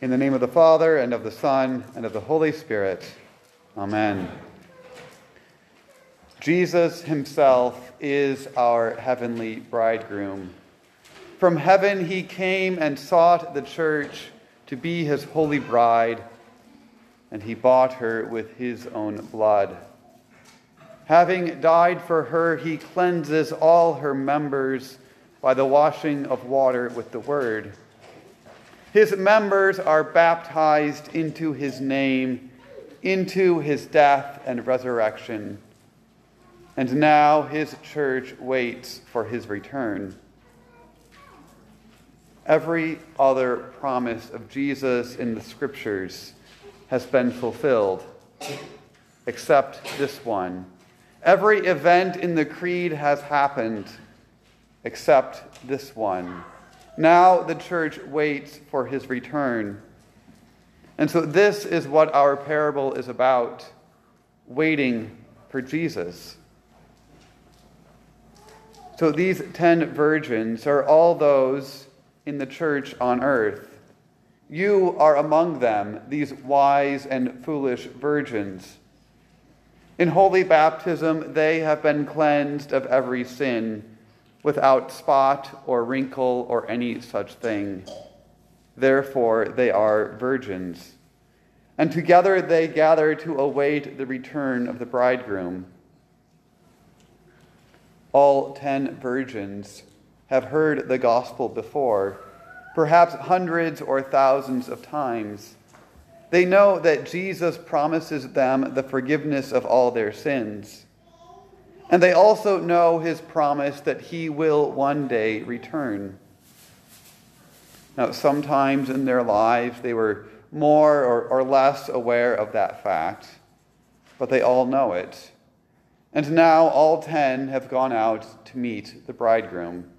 In the name of the Father, and of the Son, and of the Holy Spirit. Amen. Jesus himself is our heavenly bridegroom. From heaven he came and sought the church to be his holy bride, and he bought her with his own blood. Having died for her, he cleanses all her members by the washing of water with the word. His members are baptized into his name, into his death and resurrection. And now his church waits for his return. Every other promise of Jesus in the scriptures has been fulfilled, except this one. Every event in the creed has happened, except this one. Now the church waits for his return. And so, this is what our parable is about waiting for Jesus. So, these ten virgins are all those in the church on earth. You are among them, these wise and foolish virgins. In holy baptism, they have been cleansed of every sin without spot or wrinkle or any such thing. Therefore, they are virgins. And together they gather to await the return of the bridegroom. All ten virgins have heard the gospel before, perhaps hundreds or thousands of times. They know that Jesus promises them the forgiveness of all their sins. And they also know his promise that he will one day return. Now, sometimes in their lives they were more or, or less aware of that fact, but they all know it. And now all ten have gone out to meet the bridegroom.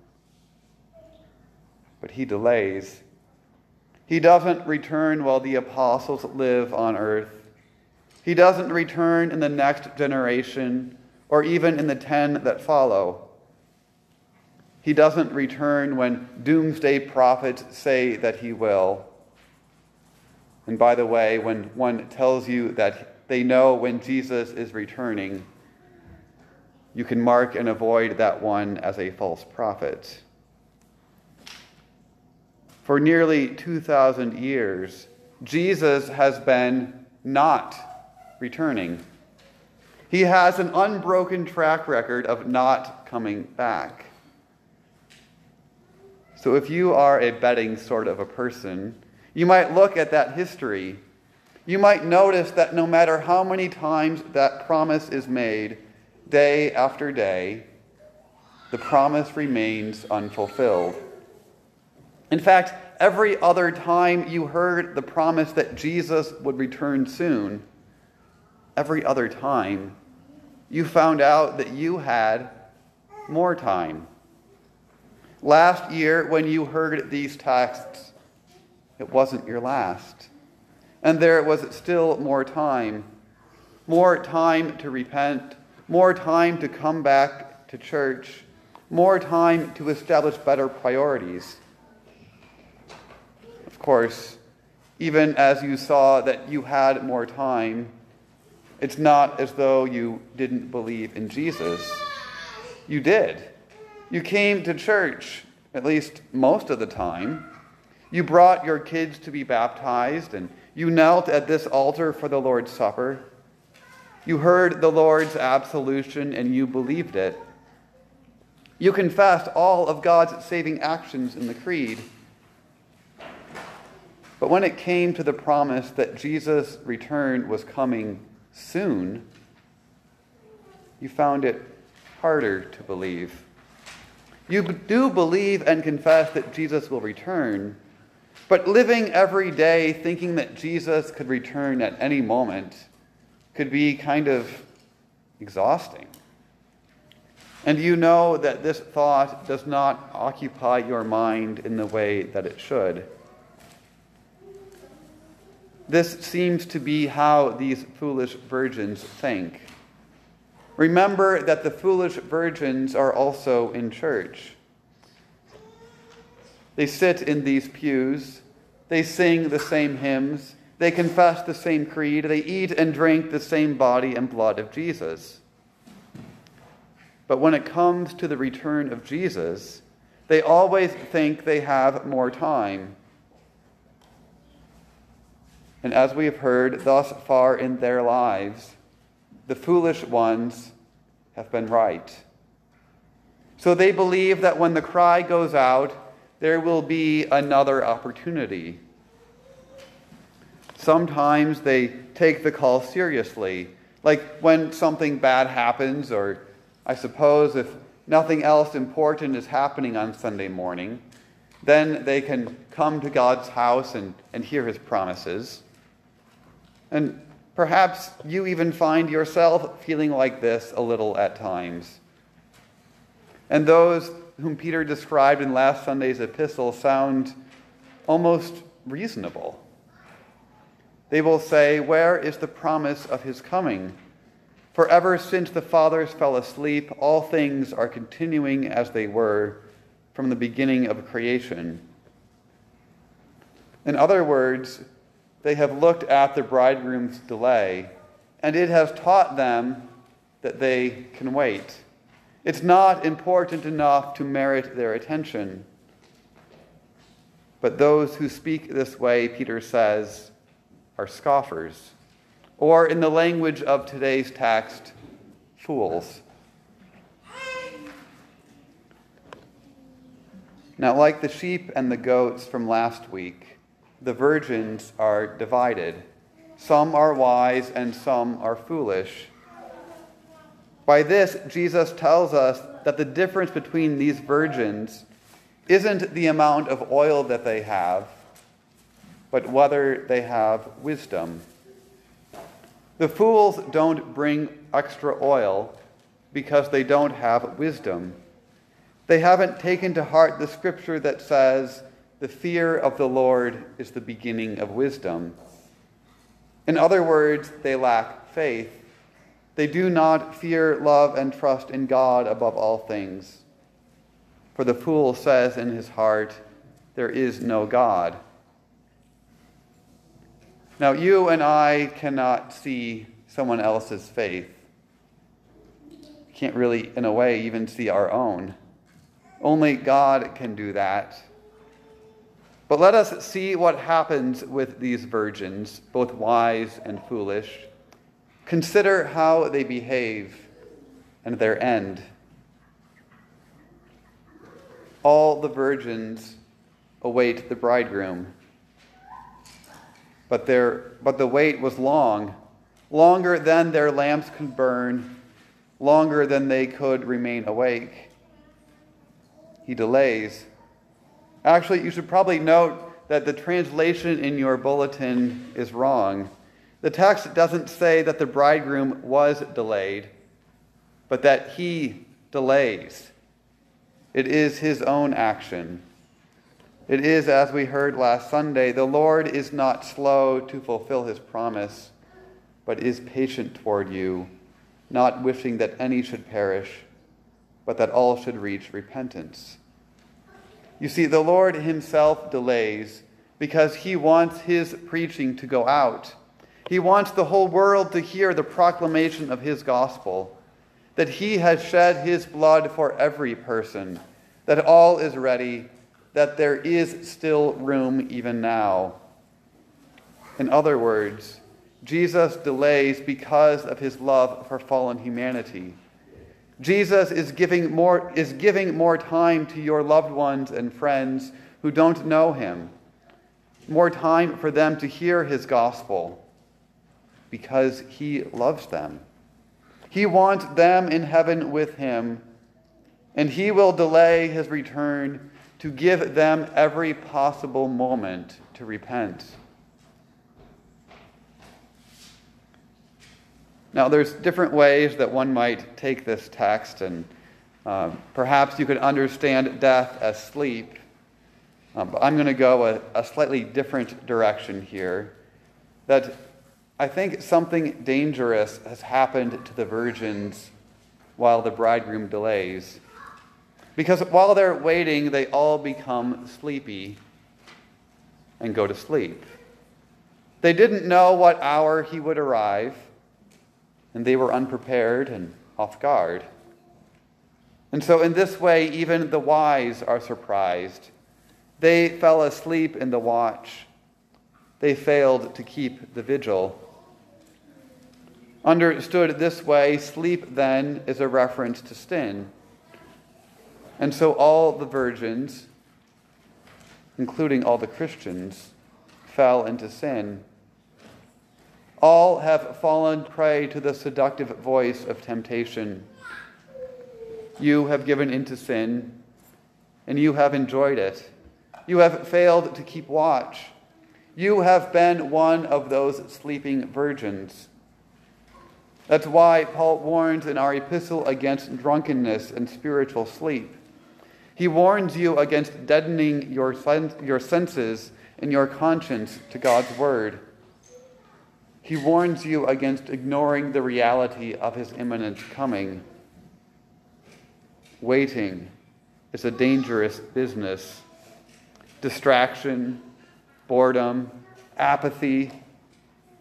But he delays. He doesn't return while the apostles live on earth. He doesn't return in the next generation or even in the ten that follow. He doesn't return when doomsday prophets say that he will. And by the way, when one tells you that they know when Jesus is returning, you can mark and avoid that one as a false prophet. For nearly 2,000 years, Jesus has been not returning. He has an unbroken track record of not coming back. So if you are a betting sort of a person, you might look at that history. You might notice that no matter how many times that promise is made, day after day, the promise remains unfulfilled. In fact, every other time you heard the promise that Jesus would return soon, every other time, you found out that you had more time. Last year, when you heard these texts, it wasn't your last. And there was still more time. More time to repent, more time to come back to church, more time to establish better priorities. Of course, even as you saw that you had more time, it's not as though you didn't believe in Jesus. You did. You came to church, at least most of the time. You brought your kids to be baptized, and you knelt at this altar for the Lord's Supper. You heard the Lord's absolution, and you believed it. You confessed all of God's saving actions in the Creed. But when it came to the promise that Jesus' return was coming soon, you found it harder to believe. You do believe and confess that Jesus will return, but living every day thinking that Jesus could return at any moment could be kind of exhausting. And you know that this thought does not occupy your mind in the way that it should. This seems to be how these foolish virgins think. Remember that the foolish virgins are also in church. They sit in these pews, They sing the same hymns. They confess the same creed. They eat and drink the same body and blood of Jesus. But when it comes to the return of Jesus, they always think they have more time. And as we have heard thus far in their lives, the foolish ones have been right. So they believe that when the cry goes out, there will be another opportunity. Sometimes they take the call seriously, like when something bad happens, or I suppose if nothing else important is happening on Sunday morning, then they can come to God's house and, and hear his promises. And perhaps you even find yourself feeling like this a little at times. And those whom Peter described in last Sunday's epistle sound almost reasonable. They will say, Where is the promise of his coming? For ever since the fathers fell asleep, all things are continuing as they were from the beginning of creation. In other words, they have looked at the bridegroom's delay, and it has taught them that they can wait. It's not important enough to merit their attention. But those who speak this way, Peter says, are scoffers. Or, in the language of today's text, fools. Now, like the sheep and the goats from last week, the virgins are divided. Some are wise and some are foolish. By this, Jesus tells us that the difference between these virgins isn't the amount of oil that they have, but whether they have wisdom. The fools don't bring extra oil because they don't have wisdom. They haven't taken to heart the scripture that says, the fear of the Lord is the beginning of wisdom. In other words, they lack faith. They do not fear, love, and trust in God above all things. For the fool says in his heart, There is no God. Now, you and I cannot see someone else's faith. Can't really, in a way, even see our own. Only God can do that. But let us see what happens with these virgins, both wise and foolish. Consider how they behave and their end. All the virgins await the bridegroom. But, their, but the wait was long, longer than their lamps could burn, longer than they could remain awake. He delays Actually, you should probably note that the translation in your bulletin is wrong. The text doesn't say that the bridegroom was delayed, but that he delays. It is his own action. It is, as we heard last Sunday, the Lord is not slow to fulfill his promise, but is patient toward you, not wishing that any should perish, but that all should reach repentance. You see, the Lord himself delays because he wants his preaching to go out. He wants the whole world to hear the proclamation of his gospel that he has shed his blood for every person, that all is ready, that there is still room even now. In other words, Jesus delays because of his love for fallen humanity. Jesus is giving more, is giving more time to your loved ones and friends who don't know him, more time for them to hear his gospel because he loves them. He wants them in heaven with him, and he will delay his return to give them every possible moment to repent. Now, there's different ways that one might take this text, and uh, perhaps you could understand death as sleep. Um, but I'm going to go a, a slightly different direction here. That I think something dangerous has happened to the virgins while the bridegroom delays. Because while they're waiting, they all become sleepy. and go to sleep. They didn't know what hour he would arrive, and they were unprepared and off guard. And so, in this way, even the wise are surprised. They fell asleep in the watch, they failed to keep the vigil. Understood this way, sleep then is a reference to sin. And so, all the virgins, including all the Christians, fell into sin. All have fallen prey to the seductive voice of temptation. You have given into sin, and you have enjoyed it. You have failed to keep watch. You have been one of those sleeping virgins. That's why Paul warns in our epistle against drunkenness and spiritual sleep. He warns you against deadening your, your senses and your conscience to God's word. He warns you against ignoring the reality of his imminent coming. Waiting is a dangerous business. Distraction, boredom, apathy,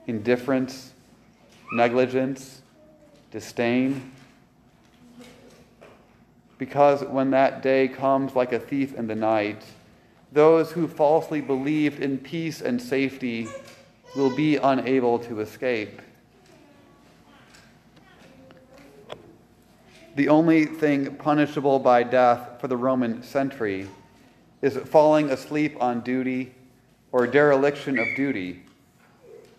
indifference, negligence, disdain. Because when that day comes like a thief in the night, those who falsely believed in peace and safety will be unable to escape. The only thing punishable by death for the Roman sentry is falling asleep on duty or dereliction of duty,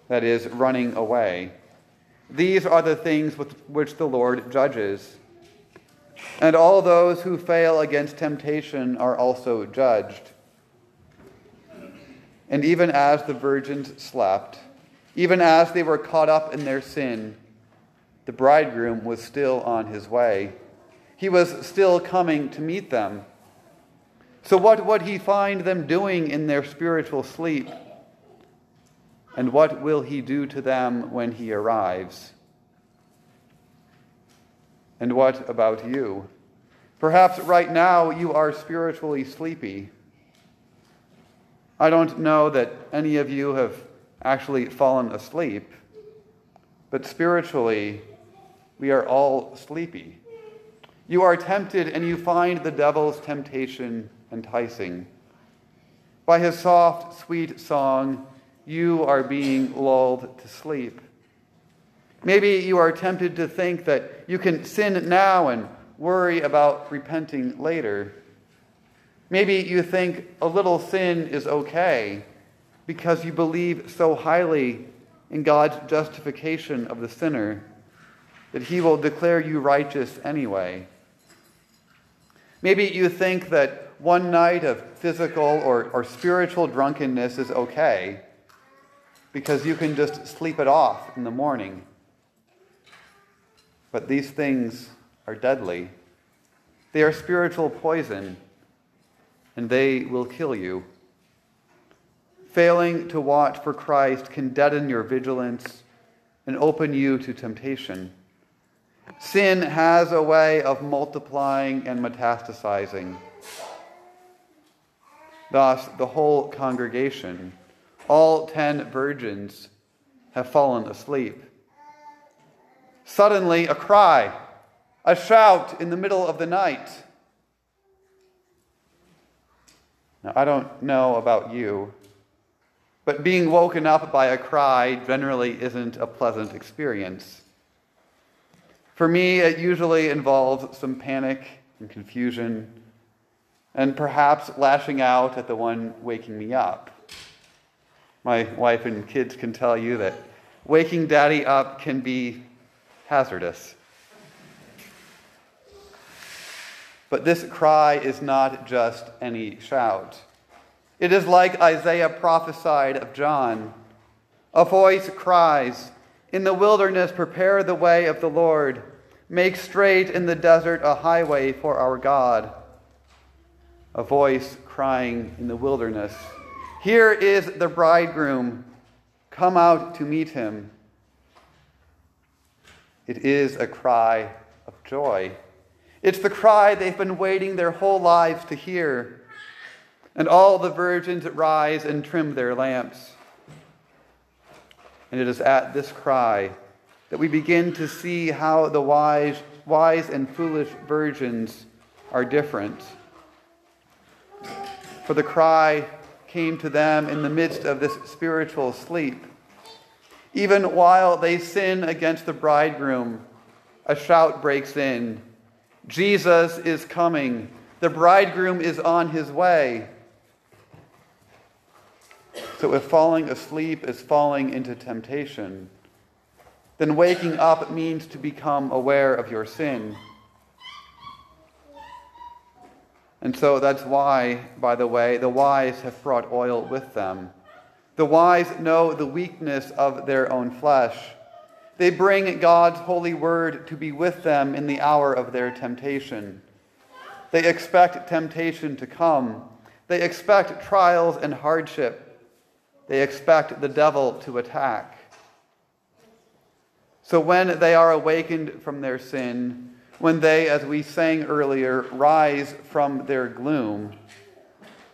that is, running away. These are the things with which the Lord judges. And all those who fail against temptation are also judged. And even as the virgins slept, even as they were caught up in their sin, the bridegroom was still on his way. He was still coming to meet them. So, what would he find them doing in their spiritual sleep? And what will he do to them when he arrives? And what about you? Perhaps right now you are spiritually sleepy. I don't know that any of you have actually fallen asleep, but spiritually, we are all sleepy. You are tempted and you find the devil's temptation enticing. By his soft, sweet song, you are being lulled to sleep. Maybe you are tempted to think that you can sin now and worry about repenting later. Maybe you think a little sin is okay because you believe so highly in God's justification of the sinner that he will declare you righteous anyway. Maybe you think that one night of physical or, or spiritual drunkenness is okay because you can just sleep it off in the morning. But these things are deadly. They are spiritual poison, and they will kill you. Failing to watch for Christ can deaden your vigilance and open you to temptation. Sin has a way of multiplying and metastasizing. Thus, the whole congregation, all ten virgins, have fallen asleep. Suddenly, a cry, a shout in the middle of the night. Now, I don't know about you, but being woken up by a cry generally isn't a pleasant experience. For me, it usually involves some panic and confusion, and perhaps lashing out at the one waking me up. My wife and kids can tell you that waking daddy up can be hazardous. But this cry is not just any shout. It is like Isaiah prophesied of John. A voice cries, In the wilderness, prepare the way of the Lord. Make straight in the desert a highway for our God. A voice crying in the wilderness, Here is the bridegroom. Come out to meet him. It is a cry of joy. It's the cry they've been waiting their whole lives to hear. And all the virgins rise and trim their lamps. And it is at this cry that we begin to see how the wise, wise and foolish virgins are different. For the cry came to them in the midst of this spiritual sleep. Even while they sin against the bridegroom, a shout breaks in Jesus is coming. The bridegroom is on his way. So if falling asleep is falling into temptation, then waking up means to become aware of your sin. And so that's why, by the way, the wise have brought oil with them. The wise know the weakness of their own flesh. They bring God's holy word to be with them in the hour of their temptation. They expect temptation to come. They expect trials and hardship. They expect the devil to attack. So when they are awakened from their sin, when they, as we sang earlier, rise from their gloom,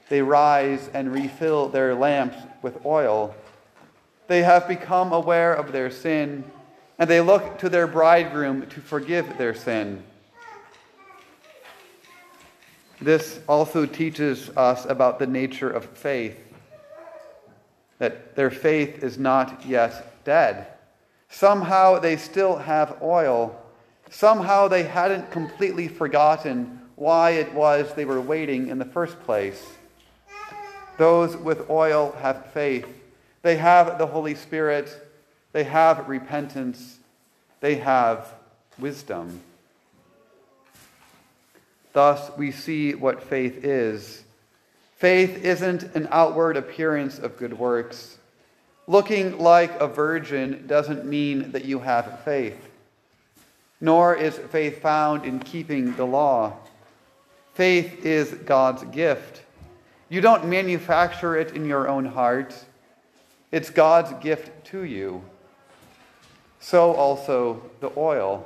they rise and refill their lamps with oil. They have become aware of their sin, and they look to their bridegroom to forgive their sin. This also teaches us about the nature of faith that their faith is not yet dead. Somehow they still have oil. Somehow they hadn't completely forgotten why it was they were waiting in the first place. Those with oil have faith. They have the Holy Spirit. They have repentance. They have wisdom. Thus, we see what faith is. Faith isn't an outward appearance of good works. Looking like a virgin doesn't mean that you have faith, nor is faith found in keeping the law. Faith is God's gift. You don't manufacture it in your own heart, it's God's gift to you. So also the oil.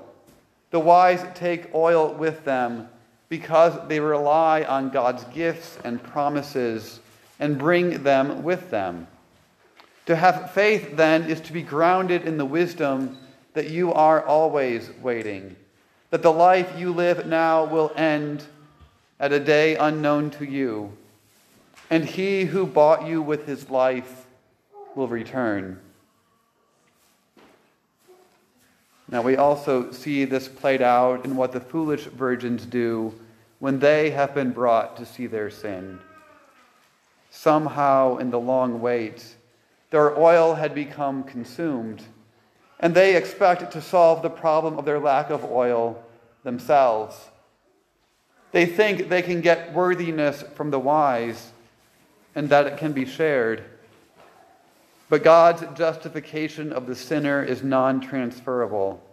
The wise take oil with them because they rely on God's gifts and promises and bring them with them. To have faith, then, is to be grounded in the wisdom that you are always waiting, that the life you live now will end at a day unknown to you and he who bought you with his life will return. Now, we also see this played out in what the foolish virgins do when they have been brought to see their sin. Somehow, in the long wait, their oil had become consumed, and they expect to solve the problem of their lack of oil themselves. They think they can get worthiness from the wise and that it can be shared. But God's justification of the sinner is non transferable.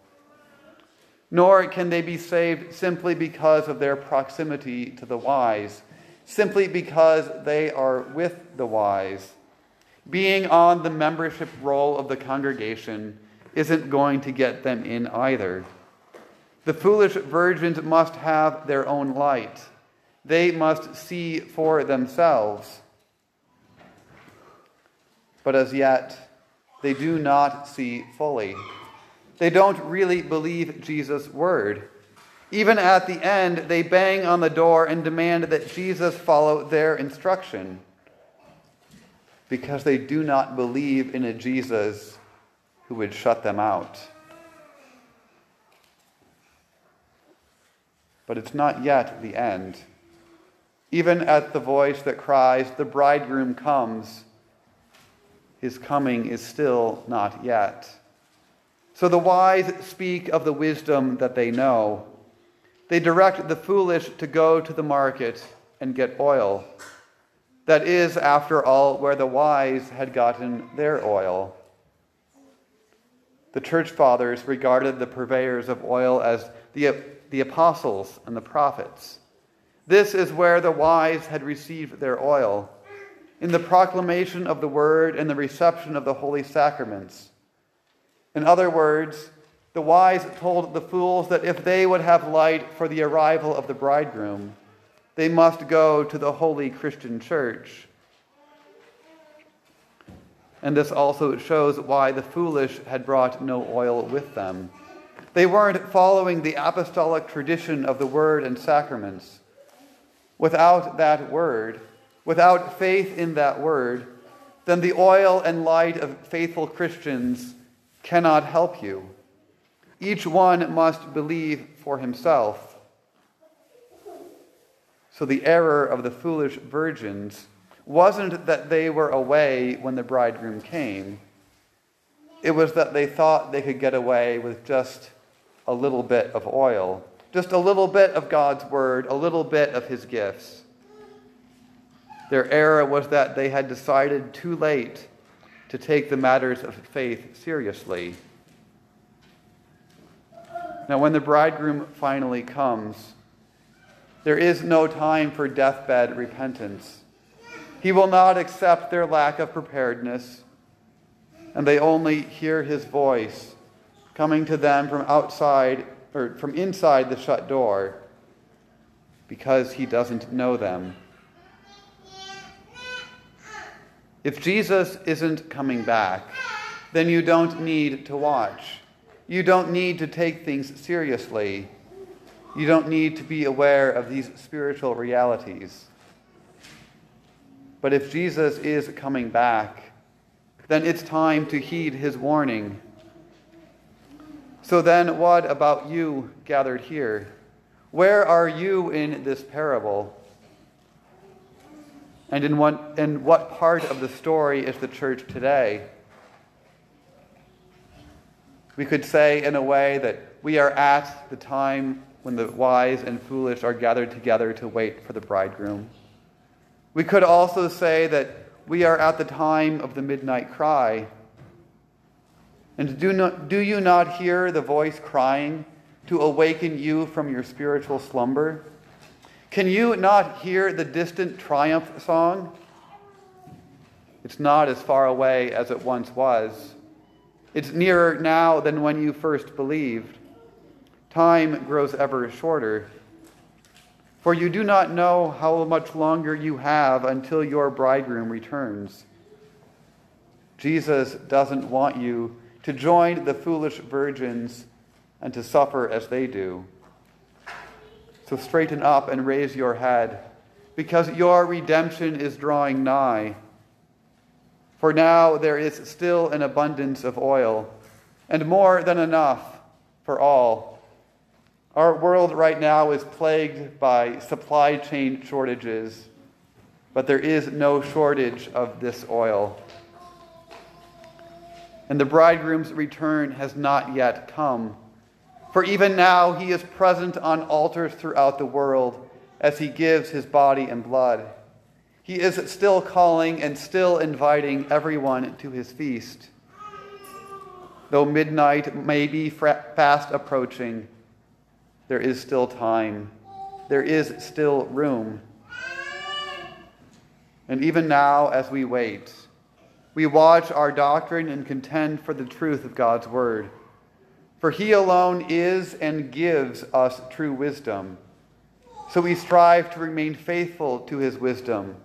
Nor can they be saved simply because of their proximity to the wise, simply because they are with the wise. Being on the membership roll of the congregation isn't going to get them in either. The foolish virgins must have their own light. They must see for themselves but as yet they do not see fully. They don't really believe Jesus' word. Even at the end, they bang on the door and demand that Jesus follow their instruction because they do not believe in a Jesus who would shut them out. But it's not yet the end. Even at the voice that cries, The bridegroom comes, his coming is still not yet. So the wise speak of the wisdom that they know. They direct the foolish to go to the market and get oil. That is, after all, where the wise had gotten their oil. The church fathers regarded the purveyors of oil as the, the apostles and the prophets. This is where the wise had received their oil in the proclamation of the word and the reception of the holy sacraments. In other words, the wise told the fools that if they would have light for the arrival of the bridegroom, they must go to the holy Christian church. And this also shows why the foolish had brought no oil with them. They weren't following the apostolic tradition of the word and sacraments. Without that word, without faith in that word, then the oil and light of faithful Christians cannot help you. Each one must believe for himself. So the error of the foolish virgins wasn't that they were away when the bridegroom came, it was that they thought they could get away with just a little bit of oil, just a little bit of God's word, a little bit of his gifts. Their error was that they had decided too late to take the matters of faith seriously. Now, when the bridegroom finally comes, there is no time for deathbed repentance. He will not accept their lack of preparedness, and they only hear his voice coming to them from outside or from inside the shut door because he doesn't know them. If Jesus isn't coming back, then you don't need to watch. You don't need to take things seriously. You don't need to be aware of these spiritual realities. But if Jesus is coming back, then it's time to heed his warning. So then, what about you gathered here? Where are you in this parable? And in what, in what part of the story is the church today? We could say, in a way, that we are at the time when the wise and foolish are gathered together to wait for the bridegroom. We could also say that we are at the time of the midnight cry. And do, not, do you not hear the voice crying to awaken you from your spiritual slumber? Can you not hear the distant triumph song? It's not as far away as it once was. It's nearer now than when you first believed. Time grows ever shorter. For you do not know how much longer you have until your bridegroom returns. Jesus doesn't want you to join the foolish virgins and to suffer as they do. So straighten up and raise your head, because your redemption is drawing nigh. For now there is still an abundance of oil, and more than enough for all. Our world right now is plagued by supply chain shortages, but there is no shortage of this oil. And the bridegroom's return has not yet come. For even now he is present on altars throughout the world as he gives his body and blood. He is still calling and still inviting everyone to his feast. Though midnight may be fast approaching, there is still time. There is still room. And even now, as we wait, we watch our doctrine and contend for the truth of God's word. For he alone is and gives us true wisdom. So we strive to remain faithful to his wisdom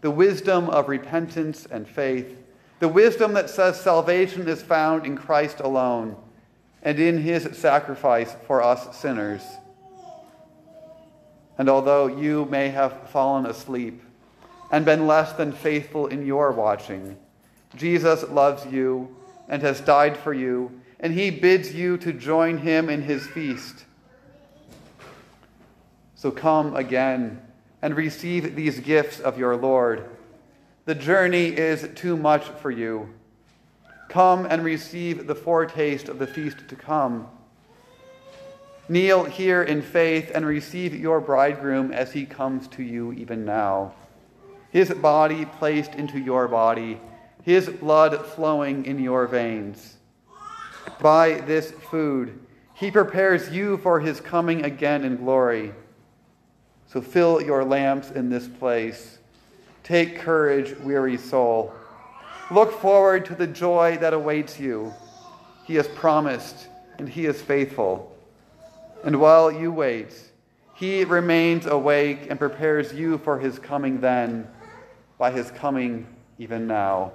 the wisdom of repentance and faith, the wisdom that says salvation is found in Christ alone and in his sacrifice for us sinners. And although you may have fallen asleep and been less than faithful in your watching, Jesus loves you and has died for you, and he bids you to join him in his feast. So come again and receive these gifts of your Lord. The journey is too much for you. Come and receive the foretaste of the feast to come. Kneel here in faith and receive your bridegroom as he comes to you even now. His body placed into your body, his blood flowing in your veins. By this food, he prepares you for his coming again in glory. So fill your lamps in this place. Take courage, weary soul. Look forward to the joy that awaits you. He has promised, and He is faithful. And while you wait, He remains awake and prepares you for his coming then, by his coming even now.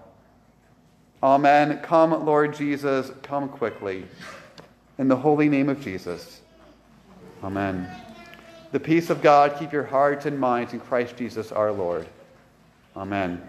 Amen. Come, Lord Jesus, come quickly. In the holy name of Jesus. Amen. The peace of God keep your hearts and minds in Christ Jesus our Lord. Amen.